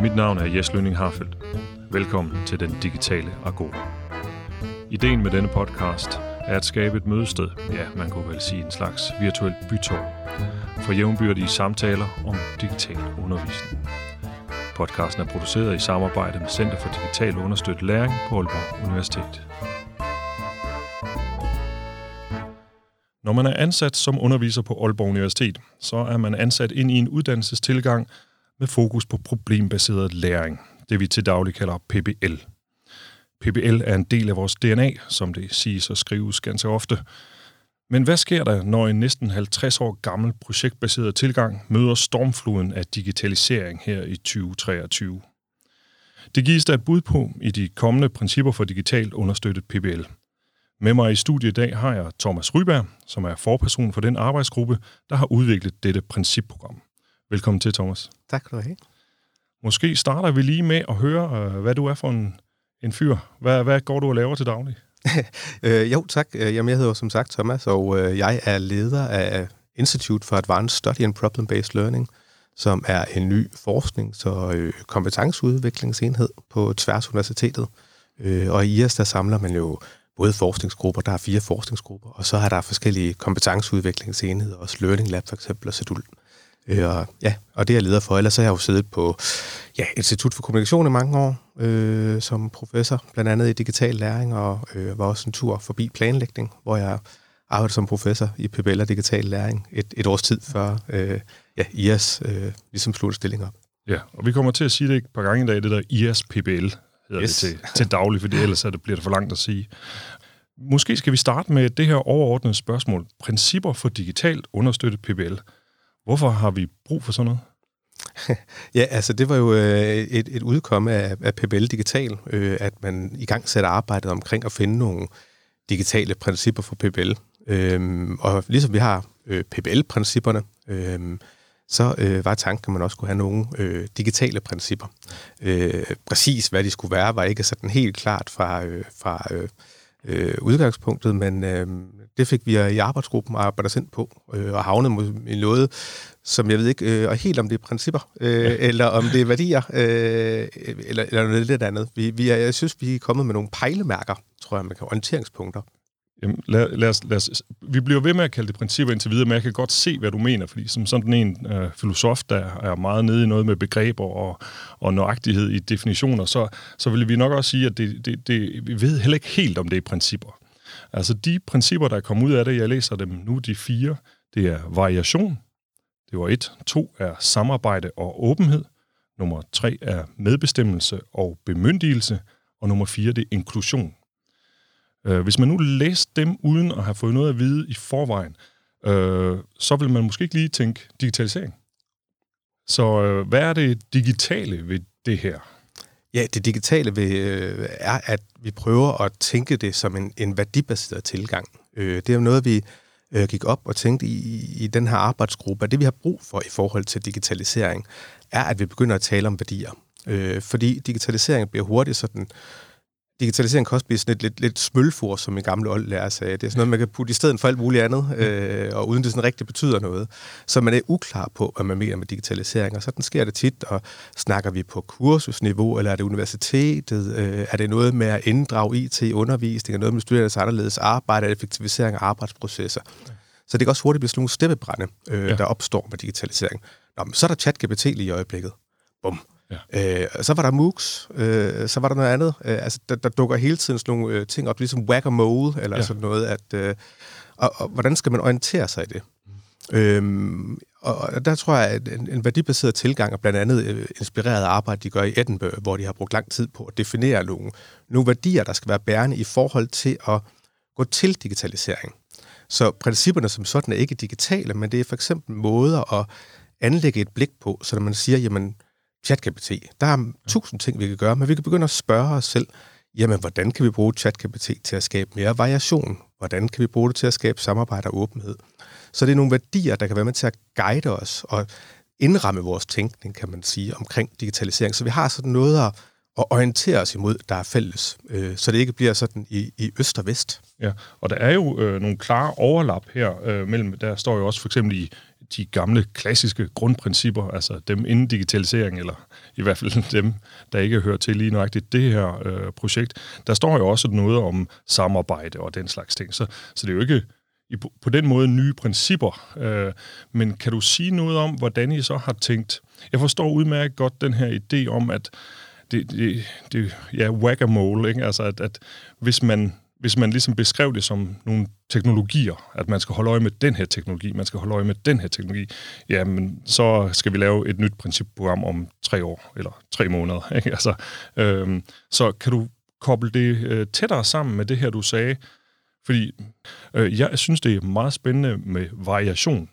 Mit navn er Jes Lønning Harfeldt. Velkommen til Den Digitale Agora. Ideen med denne podcast er at skabe et mødested, ja, man kunne vel sige en slags virtuel bytår, for jævnbyrdige samtaler om digital undervisning. Podcasten er produceret i samarbejde med Center for Digital Understøttet Læring på Aalborg Universitet. Når man er ansat som underviser på Aalborg Universitet, så er man ansat ind i en uddannelsestilgang med fokus på problembaseret læring, det vi til daglig kalder PBL. PBL er en del af vores DNA, som det siges og skrives ganske ofte. Men hvad sker der, når en næsten 50 år gammel projektbaseret tilgang møder stormfloden af digitalisering her i 2023? Det gives der et bud på i de kommende principper for digitalt understøttet PBL – med mig i studiet i dag har jeg Thomas Ryberg, som er forperson for den arbejdsgruppe, der har udviklet dette principprogram. Velkommen til, Thomas. Tak skal du have. Måske starter vi lige med at høre, øh, hvad du er for en, en fyr. Hvad, hvad går du og laver til daglig? øh, jo, tak. Øh, jamen, jeg hedder som sagt Thomas, og øh, jeg er leder af Institute for Advanced Study and Problem-Based Learning, som er en ny forsknings- og øh, kompetenceudviklingsenhed på tværs universitetet. Øh, og i IAS, der samler man jo både forskningsgrupper, der er fire forskningsgrupper, og så er der forskellige kompetenceudviklingsenheder, også Learning Lab for eksempel og CEDUL. Øh, og, ja, og det er jeg leder for. Ellers så har jeg jo siddet på ja, Institut for Kommunikation i mange år øh, som professor, blandt andet i digital læring, og øh, var også en tur forbi planlægning, hvor jeg arbejdede som professor i PBL og digital læring et, et års tid før øh, ja, IAS øh, ligesom slog stilling op. Ja, og vi kommer til at sige det et par gange i dag, det der IAS PBL hedder yes. det til, til daglig, fordi ellers er det, bliver det for langt at sige. Måske skal vi starte med det her overordnede spørgsmål. Principper for digitalt understøttet PBL. Hvorfor har vi brug for sådan noget? ja, altså det var jo øh, et, et udkomme af, af PBL Digital, øh, at man i gang satte arbejdet omkring at finde nogle digitale principper for PBL. Øhm, og ligesom vi har øh, PBL-principperne, øh, så øh, var tanken, at man også skulle have nogle øh, digitale principper. Øh, præcis hvad de skulle være, var ikke sådan helt klart fra, øh, fra øh, øh, udgangspunktet, men øh, det fik vi i arbejdsgruppen arbejdet ind på, øh, og havnede i noget, som jeg ved ikke øh, helt om det er principper, øh, ja. eller om det er værdier, øh, eller, eller noget lidt andet. Vi, vi er, jeg synes, vi er kommet med nogle pejlemærker, tror jeg, man kan orienteringspunkter. Jamen, lad, lad os, lad os, vi bliver ved med at kalde det principper indtil videre, men jeg kan godt se, hvad du mener, fordi som sådan en øh, filosof, der er meget nede i noget med begreber og, og nøjagtighed i definitioner, så, så vil vi nok også sige, at det, det, det, vi ved heller ikke helt, om det er principper. Altså de principper, der kom ud af det, jeg læser dem nu, de fire, det er variation, det var et. To er samarbejde og åbenhed. Nummer tre er medbestemmelse og bemyndigelse. Og nummer fire, det er inklusion. Øh, hvis man nu læser dem uden at have fået noget at vide i forvejen, øh, så vil man måske ikke lige tænke digitalisering. Så øh, hvad er det digitale ved det her? Ja, det digitale ved, øh, er, at vi prøver at tænke det som en, en værdibaseret tilgang. Øh, det er jo noget, vi øh, gik op og tænkte i, i den her arbejdsgruppe, at det vi har brug for i forhold til digitalisering, er, at vi begynder at tale om værdier. Øh, fordi digitalisering bliver hurtigt sådan digitalisering kan også blive sådan lidt, lidt, lidt smølfor, som en gamle oldlærer sagde. Det er sådan noget, man kan putte i stedet for alt muligt andet, øh, og uden det sådan rigtig betyder noget. Så man er uklar på, hvad man mener med digitalisering, og sådan sker det tit, og snakker vi på kursusniveau, eller er det universitetet, øh, er det noget med at inddrage IT i undervisning, er noget med studerendes anderledes arbejde, effektivisering af arbejdsprocesser. Så det kan også hurtigt blive sådan nogle steppebrænde, øh, ja. der opstår med digitalisering. Nå, men så er der chat-GPT lige i øjeblikket. Bum. Ja. Øh, så var der MOOCs, øh, så var der noget andet. Øh, altså, der, der dukker hele tiden sådan nogle øh, ting op, ligesom whack-a-mole, eller ja. sådan noget. At, øh, og, og hvordan skal man orientere sig i det? Mm. Øhm, og der tror jeg, at en, en værdibaseret tilgang, og blandt andet øh, inspireret arbejde, de gør i Edinburgh, hvor de har brugt lang tid på at definere nogle, nogle værdier, der skal være bærende i forhold til at gå til digitalisering. Så principperne som sådan er ikke digitale, men det er for eksempel måder at anlægge et blik på, så når man siger, jamen, ChatGPT. Der er tusind ting, vi kan gøre, men vi kan begynde at spørge os selv, jamen, hvordan kan vi bruge ChatGPT til at skabe mere variation? Hvordan kan vi bruge det til at skabe samarbejde og åbenhed? Så det er nogle værdier, der kan være med til at guide os og indramme vores tænkning, kan man sige, omkring digitalisering. Så vi har sådan noget at, at orientere os imod, der er fælles, øh, så det ikke bliver sådan i, i øst og vest. Ja, og der er jo øh, nogle klare overlap her øh, mellem, der står jo også for eksempel i de gamle klassiske grundprincipper, altså dem inden digitalisering, eller i hvert fald dem, der ikke hører til lige nøjagtigt det her øh, projekt, der står jo også noget om samarbejde og den slags ting. Så, så det er jo ikke i, på den måde nye principper. Øh, men kan du sige noget om, hvordan I så har tænkt? Jeg forstår udmærket godt den her idé om, at det, det, det ja, whack-a-mole, ikke? Altså, at, at hvis man hvis man ligesom beskrev det som nogle teknologier, at man skal holde øje med den her teknologi, man skal holde øje med den her teknologi, jamen så skal vi lave et nyt principprogram om tre år, eller tre måneder. Ikke? Altså, øhm, så kan du koble det øh, tættere sammen med det her, du sagde, fordi øh, jeg synes, det er meget spændende med variation,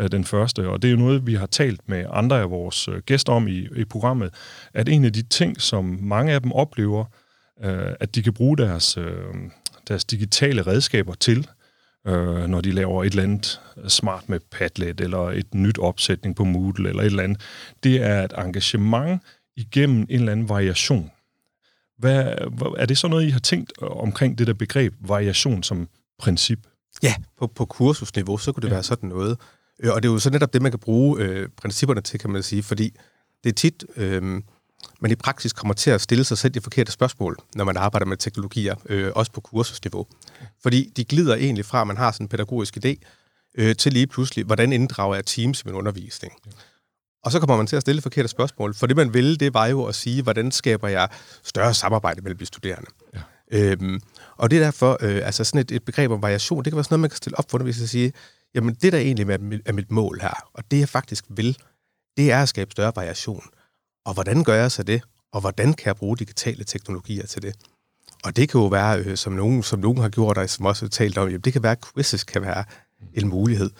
øh, den første, og det er jo noget, vi har talt med andre af vores øh, gæster om i, i programmet, at en af de ting, som mange af dem oplever, øh, at de kan bruge deres, øh, deres digitale redskaber til, øh, når de laver et eller andet smart med Padlet, eller et nyt opsætning på Moodle, eller et eller andet, det er et engagement igennem en eller anden variation. Hvad, er det så noget, I har tænkt omkring det der begreb variation som princip? Ja, på, på kursusniveau, så kunne det ja. være sådan noget. Øh, og det er jo så netop det, man kan bruge øh, principperne til, kan man sige, fordi det er tit, øh, man i praksis kommer til at stille sig selv de forkerte spørgsmål, når man arbejder med teknologier, øh, også på kursusniveau. Fordi de glider egentlig fra, at man har sådan en pædagogisk idé, øh, til lige pludselig, hvordan inddrager jeg Teams i min undervisning? Og så kommer man til at stille forkerte spørgsmål, for det man ville, det var jo at sige, hvordan skaber jeg større samarbejde mellem de studerende? Ja. Øhm, og det er derfor, øh, altså sådan et, et begreb om variation, det kan være sådan noget, man kan stille op for, hvis jeg siger, jamen det der egentlig er mit mål her, og det jeg faktisk vil, det er at skabe større variation. Og hvordan gør jeg så det? Og hvordan kan jeg bruge digitale teknologier til det? Og det kan jo være, øh, som, nogen, som nogen har gjort, og som også har talt om, jamen, det kan være, at quizzes kan være en mulighed.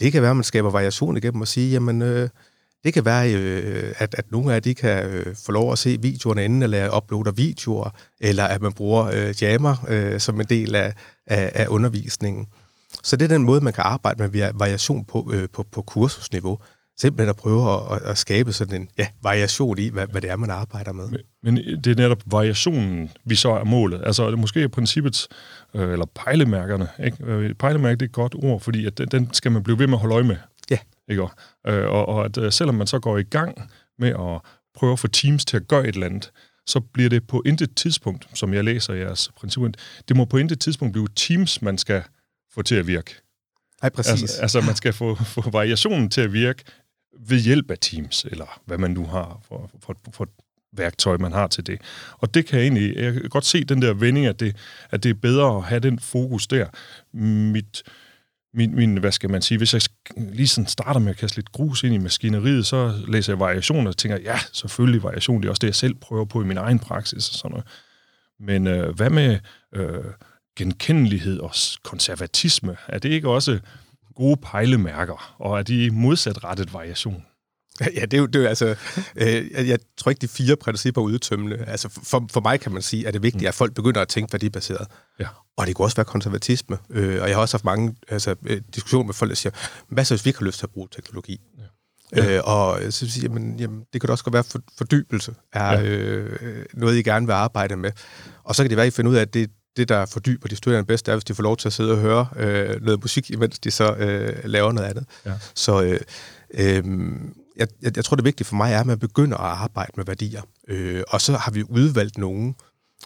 Det kan være, at man skaber variation igennem og sige, jamen, øh, det kan være, øh, at, at nogle af de kan øh, få lov at se videoerne inden, eller uploader videoer, eller at man bruger øh, Jammer øh, som en del af, af, af undervisningen. Så det er den måde, man kan arbejde med variation på, øh, på, på kursusniveau simpelthen at prøve at, at skabe sådan en ja, variation i, hvad, hvad det er, man arbejder med. Men, men det er netop variationen, vi så er målet. Altså det måske er princippet, øh, eller pejlemærkerne. Ikke? Øh, pejlemærke det er et godt ord, fordi at den, den skal man blive ved med at holde øje med. Ja. Ikke? Øh, og, og at selvom man så går i gang med at prøve at få Teams til at gøre et eller andet, så bliver det på intet tidspunkt, som jeg læser jeres principper, det må på intet tidspunkt blive Teams, man skal få til at virke. Nej, præcis. Altså, altså man skal få, få variationen til at virke ved hjælp af Teams, eller hvad man nu har for, for, for værktøj, man har til det. Og det kan jeg egentlig, jeg kan godt se den der vending, at det, at det er bedre at have den fokus der. Mit, min, min, hvad skal man sige, hvis jeg lige sådan starter med at kaste lidt grus ind i maskineriet, så læser jeg variationer og tænker, ja, selvfølgelig variation, det er også det, jeg selv prøver på i min egen praksis og sådan noget. Men øh, hvad med øh, genkendelighed og konservatisme? Er det ikke også gode pejlemærker, og er de modsatrettet variation? Ja, det er jo, det er jo altså, øh, jeg, tror ikke, de fire principper er udtømmende. Altså, for, for mig kan man sige, at det er vigtigt, mm. at folk begynder at tænke værdibaseret. Ja. Og det kunne også være konservatisme. Øh, og jeg har også haft mange altså, øh, diskussioner med folk, der siger, hvad så hvis vi ikke har lyst til at bruge teknologi? Ja. Øh, og så siger jamen, jamen, det kan også godt være, for, fordybelse er ja. øh, noget, I gerne vil arbejde med. Og så kan det være, at I finder ud af, at det, det, der fordyber de studerende bedst, er, hvis de får lov til at sidde og høre øh, noget musik, imens de så øh, laver noget andet. Ja. Så øh, øh, jeg, jeg, jeg tror, det vigtige for mig er, at man begynder at arbejde med værdier. Øh, og så har vi udvalgt nogen,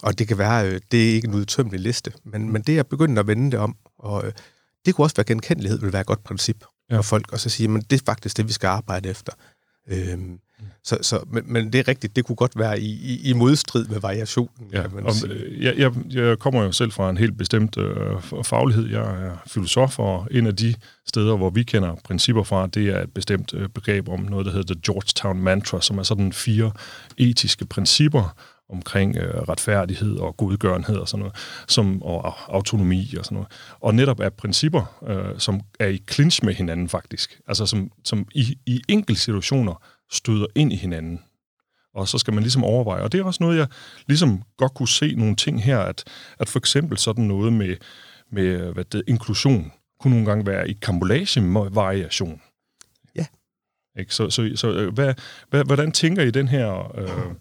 og det kan være, øh, det er ikke en udtømmelig liste, men, men det er begyndt at vende det om. Og øh, det kunne også være genkendelighed, vil være et godt princip ja. for folk, og så sige, men det er faktisk det, vi skal arbejde efter. Øh, så, så, men, men det er rigtigt, det kunne godt være i, i, i modstrid med variationen. Ja, kan man sige. Øh, jeg, jeg, jeg kommer jo selv fra en helt bestemt øh, faglighed. Jeg er filosof, og en af de steder, hvor vi kender principper fra, det er et bestemt øh, begreb om noget, der hedder The Georgetown Mantra, som er sådan fire etiske principper omkring øh, retfærdighed og godgørenhed og sådan noget, som, og autonomi og sådan noget. Og netop er principper, øh, som er i clinch med hinanden faktisk. Altså som, som i, i enkelte situationer støder ind i hinanden. Og så skal man ligesom overveje. Og det er også noget, jeg ligesom godt kunne se nogle ting her, at, at for eksempel sådan noget med, med hvad det, inklusion kunne nogle gange være i kambolage-variation. Ja. Ikke? Så, så, så øh, hvad, hvad, hvordan tænker I den her øh,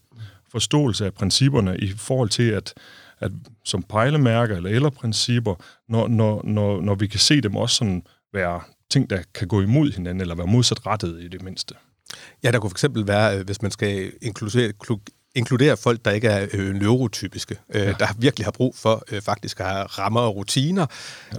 forståelse af principperne i forhold til, at, at som pejlemærker eller eller principper, når, når, når, når vi kan se dem også sådan være ting, der kan gå imod hinanden, eller være modsat rettet i det mindste. Ja, der kunne fx være, øh, hvis man skal inkludere, inkludere folk, der ikke er øh, neurotypiske, øh, ja. der virkelig har brug for øh, faktisk at have rammer og rutiner,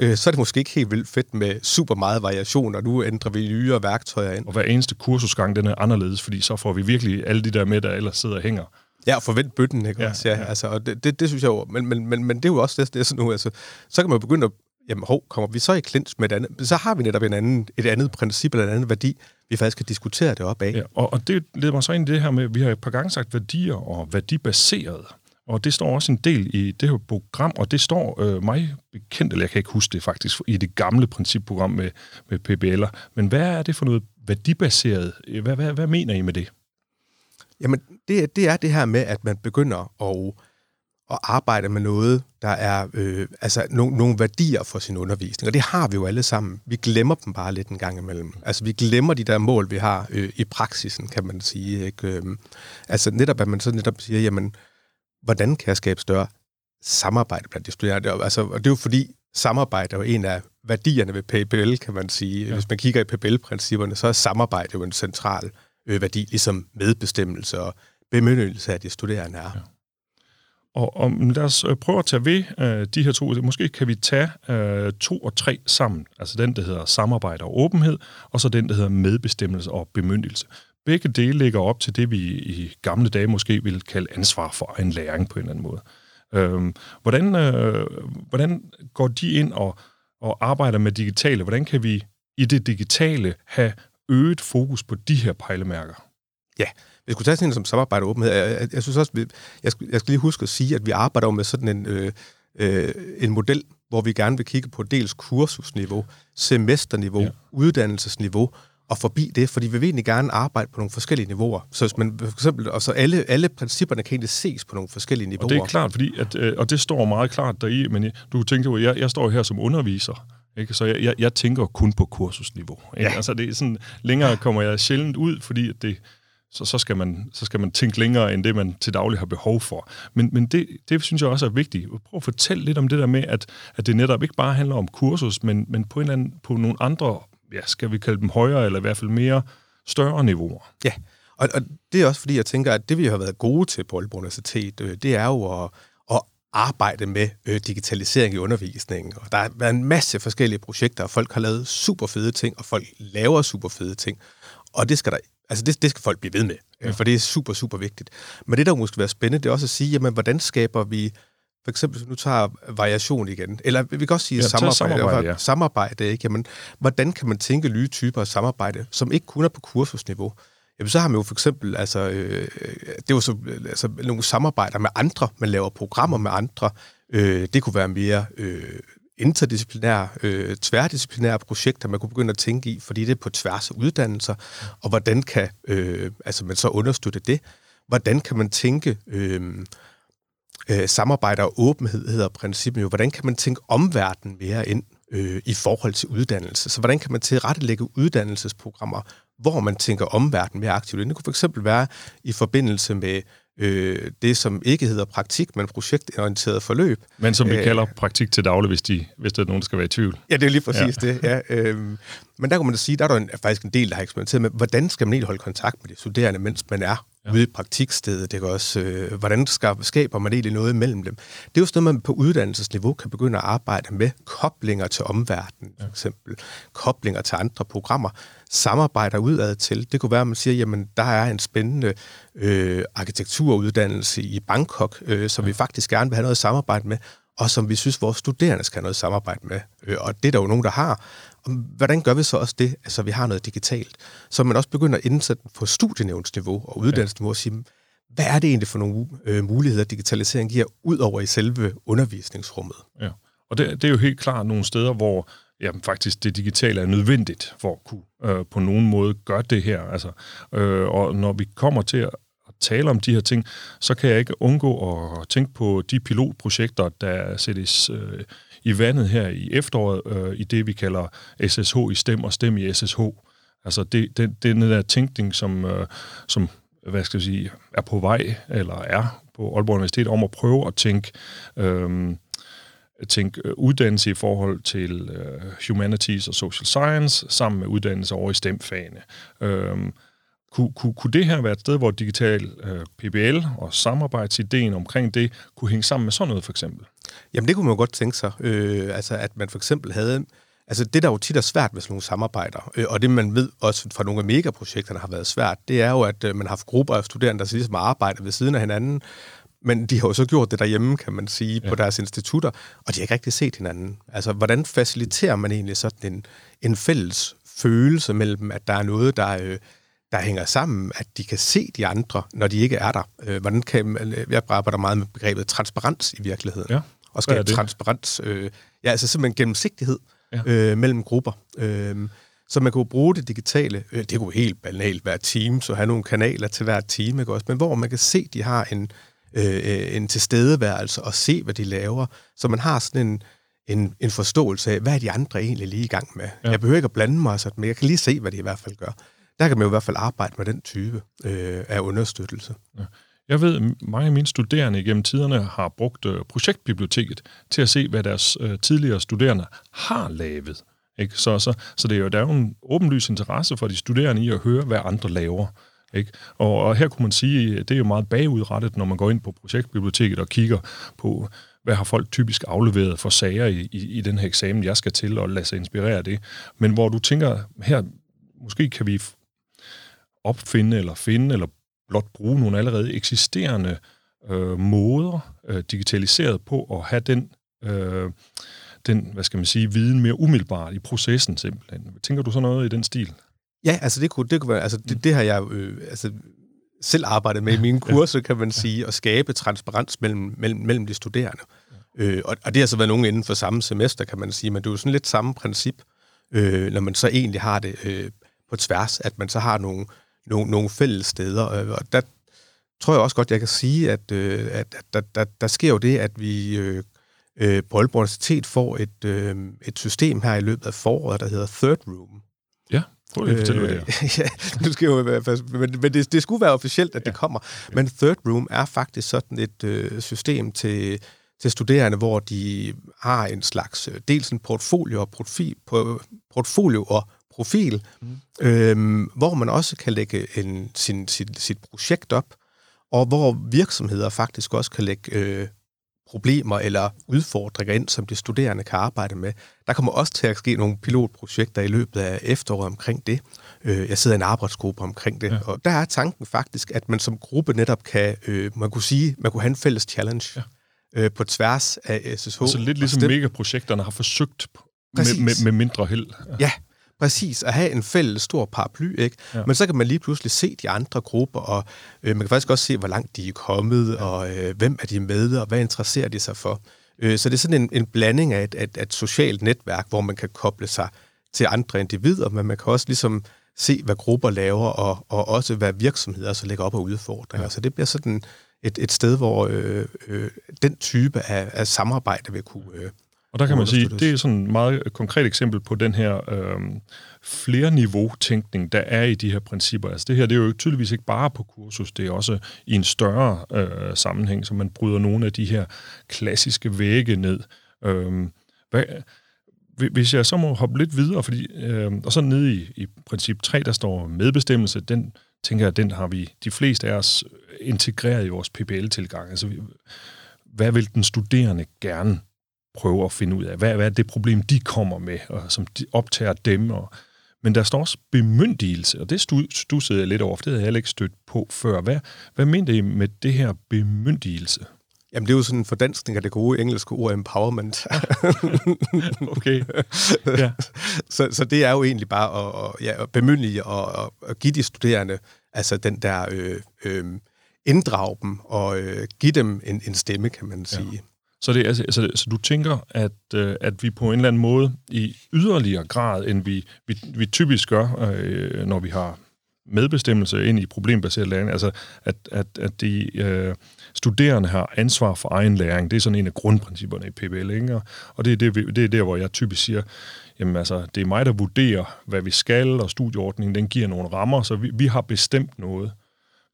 ja. øh, så er det måske ikke helt vildt fedt med super meget variation, og nu ændrer vi nye værktøjer ind. Og hver eneste kursusgang, den er anderledes, fordi så får vi virkelig alle de der med, der ellers sidder og hænger. Ja, og forvent bøtten, ikke ja, også? Ja, ja. Altså, og det, det, det, synes jeg jo, men, men, men, men det er jo også det, det er sådan nu, altså, så kan man begynde at jamen hov, kommer vi så i klins med et andet, så har vi netop en anden, et andet princip eller en anden værdi, vi faktisk kan diskutere det op af. Ja, og, og det leder mig så ind i det her med, vi har et par gange sagt værdier og værdibaseret. Og det står også en del i det her program, og det står øh, mig bekendt, eller jeg kan ikke huske det faktisk, i det gamle principprogram med, med PBL'er. Men hvad er det for noget værdibaseret? Hvad, hvad, hvad mener I med det? Jamen, det, det er det her med, at man begynder at at arbejde med noget, der er øh, altså no, nogle værdier for sin undervisning. Og det har vi jo alle sammen. Vi glemmer dem bare lidt en gang imellem. Altså vi glemmer de der mål, vi har øh, i praksisen, kan man sige. Ikke? Øh, altså netop, at man så netop siger, jamen, hvordan kan jeg skabe større samarbejde blandt de studerende? Altså, og det er jo fordi, samarbejde er jo en af værdierne ved PBL, kan man sige. Ja. Hvis man kigger i PBL-principperne, så er samarbejde jo en central øh, værdi, ligesom medbestemmelse og bemyndigelse af de studerende er. Ja. Og, og lad os øh, prøve at tage ved øh, de her to. Måske kan vi tage øh, to og tre sammen. Altså den, der hedder samarbejde og åbenhed, og så den, der hedder medbestemmelse og bemyndigelse. Begge dele ligger op til det, vi i gamle dage måske ville kalde ansvar for en læring på en eller anden måde. Øh, hvordan, øh, hvordan går de ind og, og arbejder med digitale? Hvordan kan vi i det digitale have øget fokus på de her pejlemærker? Ja, jeg skulle tage sådan en som samarbejde og åbenhed. Jeg, jeg, jeg synes også, jeg skal, jeg skal lige huske at sige, at vi arbejder med sådan en, øh, øh, en model, hvor vi gerne vil kigge på dels kursusniveau, semesterniveau, ja. uddannelsesniveau, og forbi det, fordi vi vil egentlig gerne arbejde på nogle forskellige niveauer. Så hvis man for eksempel, og så alle, alle principperne kan egentlig ses på nogle forskellige niveauer. Og det er klart, fordi at, øh, og det står meget klart deri, men du tænkte jo, jeg, jeg står her som underviser, ikke? så jeg, jeg, jeg tænker kun på kursusniveau. Ikke? Ja. Altså det er sådan, længere kommer jeg sjældent ud, fordi at det, så, så, skal man, så skal man tænke længere end det, man til daglig har behov for. Men, men det, det synes jeg også er vigtigt. Prøv at fortælle lidt om det der med, at, at det netop ikke bare handler om kursus, men, men på, en eller anden, på nogle andre, ja, skal vi kalde dem højere, eller i hvert fald mere større niveauer. Ja, og, og det er også fordi, jeg tænker, at det vi har været gode til på Aalborg Universitet, øh, det er jo at, at arbejde med øh, digitalisering i undervisningen. Og der har været en masse forskellige projekter, og folk har lavet super fede ting, og folk laver super fede ting. Og det skal der Altså det, det skal folk blive ved med, ja. for det er super, super vigtigt. Men det, der måske være spændende, det er også at sige, jamen, hvordan skaber vi, for eksempel, nu tager variation igen, eller vi kan også sige ja, samarbejde, samarbejde, ja. samarbejde ikke? Jamen, hvordan kan man tænke nye typer af samarbejde, som ikke kun er på kursusniveau? Jamen, så har man jo for eksempel, altså, øh, det er jo så, altså, nogle samarbejder med andre, man laver programmer med andre, øh, det kunne være mere øh, interdisciplinære, øh, tværdisciplinære projekter, man kunne begynde at tænke i, fordi det er på tværs af uddannelser, og hvordan kan øh, altså man så understøtte det? Hvordan kan man tænke øh, øh, samarbejde og åbenhed, hedder princippet jo. Hvordan kan man tænke omverdenen mere ind øh, i forhold til uddannelse? Så hvordan kan man tilrettelægge uddannelsesprogrammer, hvor man tænker omverdenen mere aktivt? Det kunne for eksempel være i forbindelse med øh, det, som ikke hedder praktik, men projektorienteret forløb. Men som vi Æh, kalder praktik til daglig, hvis, de, hvis der er nogen, der skal være i tvivl. Ja, det er lige præcis ja. det. Ja, øh, men der kan man da sige, der er der en, faktisk en del, der har eksperimenteret med, hvordan skal man egentlig holde kontakt med de studerende, mens man er ja. ude i praktikstedet. Det også, øh, hvordan skaber man egentlig noget mellem dem? Det er jo sådan noget, man på uddannelsesniveau kan begynde at arbejde med. Koblinger til omverdenen, for eksempel. Koblinger til andre programmer samarbejder udad til. Det kunne være, at man siger, jamen der er en spændende øh, arkitekturuddannelse i Bangkok, øh, som ja. vi faktisk gerne vil have noget samarbejde med, og som vi synes, vores studerende skal have noget samarbejde med. Øh, og det er der jo nogen, der har. Hvordan gør vi så også det, altså vi har noget digitalt? Så man også begynder at indsætte på studienævnsniveau og uddannelsesniveau og sige, hvad er det egentlig for nogle øh, muligheder, digitalisering giver, ud over i selve undervisningsrummet? Ja. Og det, det er jo helt klart nogle steder, hvor jamen, faktisk det digitale er nødvendigt for at kunne øh, på nogen måde gøre det her. Altså, øh, og når vi kommer til at tale om de her ting, så kan jeg ikke undgå at tænke på de pilotprojekter, der sættes øh, i vandet her i efteråret, øh, i det vi kalder SSH i STEM og STEM i SSH. Altså det, det, den der tænkning, som, øh, som hvad skal jeg sige, er på vej, eller er på Aalborg Universitet, om at prøve at tænke øh, tænke øh, uddannelse i forhold til øh, humanities og social science, sammen med uddannelse over i stemfagene. Øhm, kunne, kunne, kunne det her være et sted, hvor digital øh, PBL og samarbejdsideen omkring det kunne hænge sammen med sådan noget for eksempel? Jamen det kunne man jo godt tænke sig. Øh, altså at man for eksempel havde... Altså det, der jo tit er svært med sådan nogle samarbejder, øh, og det man ved også fra nogle af megaprojekterne har været svært, det er jo, at øh, man har haft grupper af studerende, der ligesom arbejder ved siden af hinanden, men de har jo så gjort det derhjemme, kan man sige, ja. på deres institutter, og de har ikke rigtig set hinanden. Altså, hvordan faciliterer man egentlig sådan en, en fælles følelse mellem, at der er noget, der, øh, der hænger sammen, at de kan se de andre, når de ikke er der. Øh, hvordan kan jeg arbejder meget med begrebet transparens i virkeligheden. Ja. Og skabe transparens. Øh, ja, altså simpelthen gennemsigtighed ja. øh, mellem grupper. Øh, så man kunne bruge det digitale, øh, det kunne helt banalt være Teams, og have nogle kanaler til hver team, ikke også? men hvor man kan se, at de har en, øh, en tilstedeværelse og se, hvad de laver. Så man har sådan en, en, en forståelse af, hvad er de andre egentlig lige i gang med. Ja. Jeg behøver ikke at blande mig, sådan, men jeg kan lige se, hvad de i hvert fald gør. Der kan man jo i hvert fald arbejde med den type øh, af understøttelse. Ja. Jeg ved, at mange af mine studerende gennem tiderne har brugt øh, projektbiblioteket til at se, hvad deres øh, tidligere studerende har lavet. Ikke? Så, så, så det er jo, der er jo en åbenlys interesse for de studerende i at høre, hvad andre laver. Ikke? Og, og her kunne man sige, at det er jo meget bagudrettet, når man går ind på projektbiblioteket og kigger på, hvad har folk typisk afleveret for sager i, i, i den her eksamen, jeg skal til, og lade sig inspirere af det. Men hvor du tænker, her måske kan vi opfinde eller finde, eller blot bruge nogle allerede eksisterende øh, måder øh, digitaliseret på at have den, øh, den, hvad skal man sige, viden mere umiddelbart i processen simpelthen. Tænker du så noget i den stil? Ja, altså det kunne, det kunne være, altså det, det har jeg øh, altså, selv arbejdet med i mine kurser, kan man sige, at skabe transparens mellem, mellem, mellem de studerende. Øh, og, og det har så været nogen inden for samme semester, kan man sige, men det er jo sådan lidt samme princip, øh, når man så egentlig har det øh, på tværs, at man så har nogle, nogle, nogle fælles steder. Og der tror jeg også godt, jeg kan sige, at, øh, at, at der, der, der sker jo det, at vi øh, øh, på Aalborg Universitet får et, øh, et system her i løbet af foråret, der hedder Third Room, Prøv lige at fortælle, hvad det er. Øh, ja, nu skal jo være men, men det, det skulle være officielt, at ja. det kommer. Men Third Room er faktisk sådan et øh, system til, til studerende, hvor de har en slags, dels en portfolio og profil, på, portfolio og profil, mm. øhm, hvor man også kan lægge en, sin, sit, sit projekt op, og hvor virksomheder faktisk også kan lægge øh, problemer eller udfordringer ind, som de studerende kan arbejde med. Der kommer også til at ske nogle pilotprojekter i løbet af efteråret omkring det. Øh, jeg sidder i en arbejdsgruppe omkring det, ja. og der er tanken faktisk, at man som gruppe netop kan, øh, man kunne sige, man kunne have en fælles challenge ja. øh, på tværs af SSH. Altså lidt ligesom megaprojekterne har forsøgt med, med, med mindre held. Ja. ja, Præcis, at have en fælles stor paraply, ikke? Ja. Men så kan man lige pludselig se de andre grupper, og øh, man kan faktisk også se, hvor langt de er kommet, ja. og øh, hvem er de med, og hvad interesserer de sig for. Øh, så det er sådan en, en blanding af et, et, et socialt netværk, hvor man kan koble sig til andre individer, men man kan også ligesom se, hvad grupper laver, og, og også hvad virksomheder så lægger op af udfordringer. Ja. Så det bliver sådan et, et sted, hvor øh, øh, den type af, af samarbejde vil kunne... Øh, og der kan man sige, det er sådan et meget konkret eksempel på den her øh, flerniveau-tænkning, der er i de her principper. Altså det her, det er jo tydeligvis ikke bare på kursus, det er også i en større øh, sammenhæng, så man bryder nogle af de her klassiske vægge ned. Øh, hvad, hvis jeg så må hoppe lidt videre, fordi, øh, og så nede i, i princip 3, der står medbestemmelse, den tænker jeg, den har vi de fleste af os integreret i vores PBL-tilgang. Altså, hvad vil den studerende gerne prøve at finde ud af, hvad, hvad er det problem, de kommer med, og som de optager dem. Og, men der står også bemyndigelse, og det stussede jeg lidt over, for det havde jeg heller ikke stødt på før. Hvad, hvad mente I med det her bemyndigelse? Jamen, det er jo sådan en fordanskning af det gode engelske ord empowerment. okay. Ja. så, så det er jo egentlig bare at, at, ja, at bemyndige og at give de studerende altså den der øh, øh, inddrage dem og øh, give dem en, en stemme, kan man sige. Ja. Så, det, altså, så, så du tænker, at, øh, at vi på en eller anden måde i yderligere grad, end vi, vi, vi typisk gør, øh, når vi har medbestemmelse ind i problembaseret læring, altså at, at, at de øh, studerende har ansvar for egen læring. Det er sådan en af grundprincipperne i PBL, ikke? Og det er, det, det er der, hvor jeg typisk siger, jamen altså, det er mig, der vurderer, hvad vi skal, og studieordningen, den giver nogle rammer, så vi, vi har bestemt noget.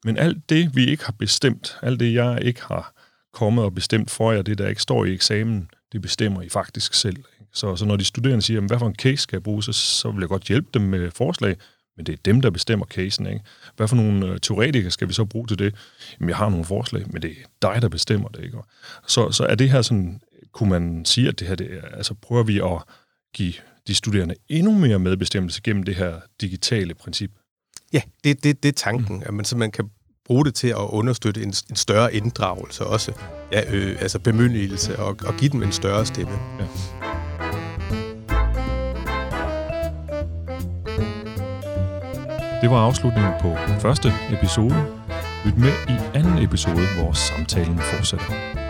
Men alt det, vi ikke har bestemt, alt det, jeg ikke har kommet og bestemt for jer, det der ikke står i eksamen, det bestemmer I faktisk selv. Ikke? Så, så når de studerende siger, hvad for en case skal jeg bruge, så, så vil jeg godt hjælpe dem med forslag, men det er dem, der bestemmer casen. Ikke? Hvad for nogle øh, teoretikere skal vi så bruge til det? Jamen, jeg har nogle forslag, men det er dig, der bestemmer det. Ikke? Så, så er det her sådan, kunne man sige, at det her, det er, altså prøver vi at give de studerende endnu mere medbestemmelse gennem det her digitale princip? Ja, det, det, det er tanken, mm. at man, så man kan bruge det til at understøtte en, en større inddragelse også, ja, øh, altså bemyndigelse, og, og give dem en større stemme. Ja. Det var afslutningen på første episode. Lyt med i anden episode, hvor samtalen fortsætter.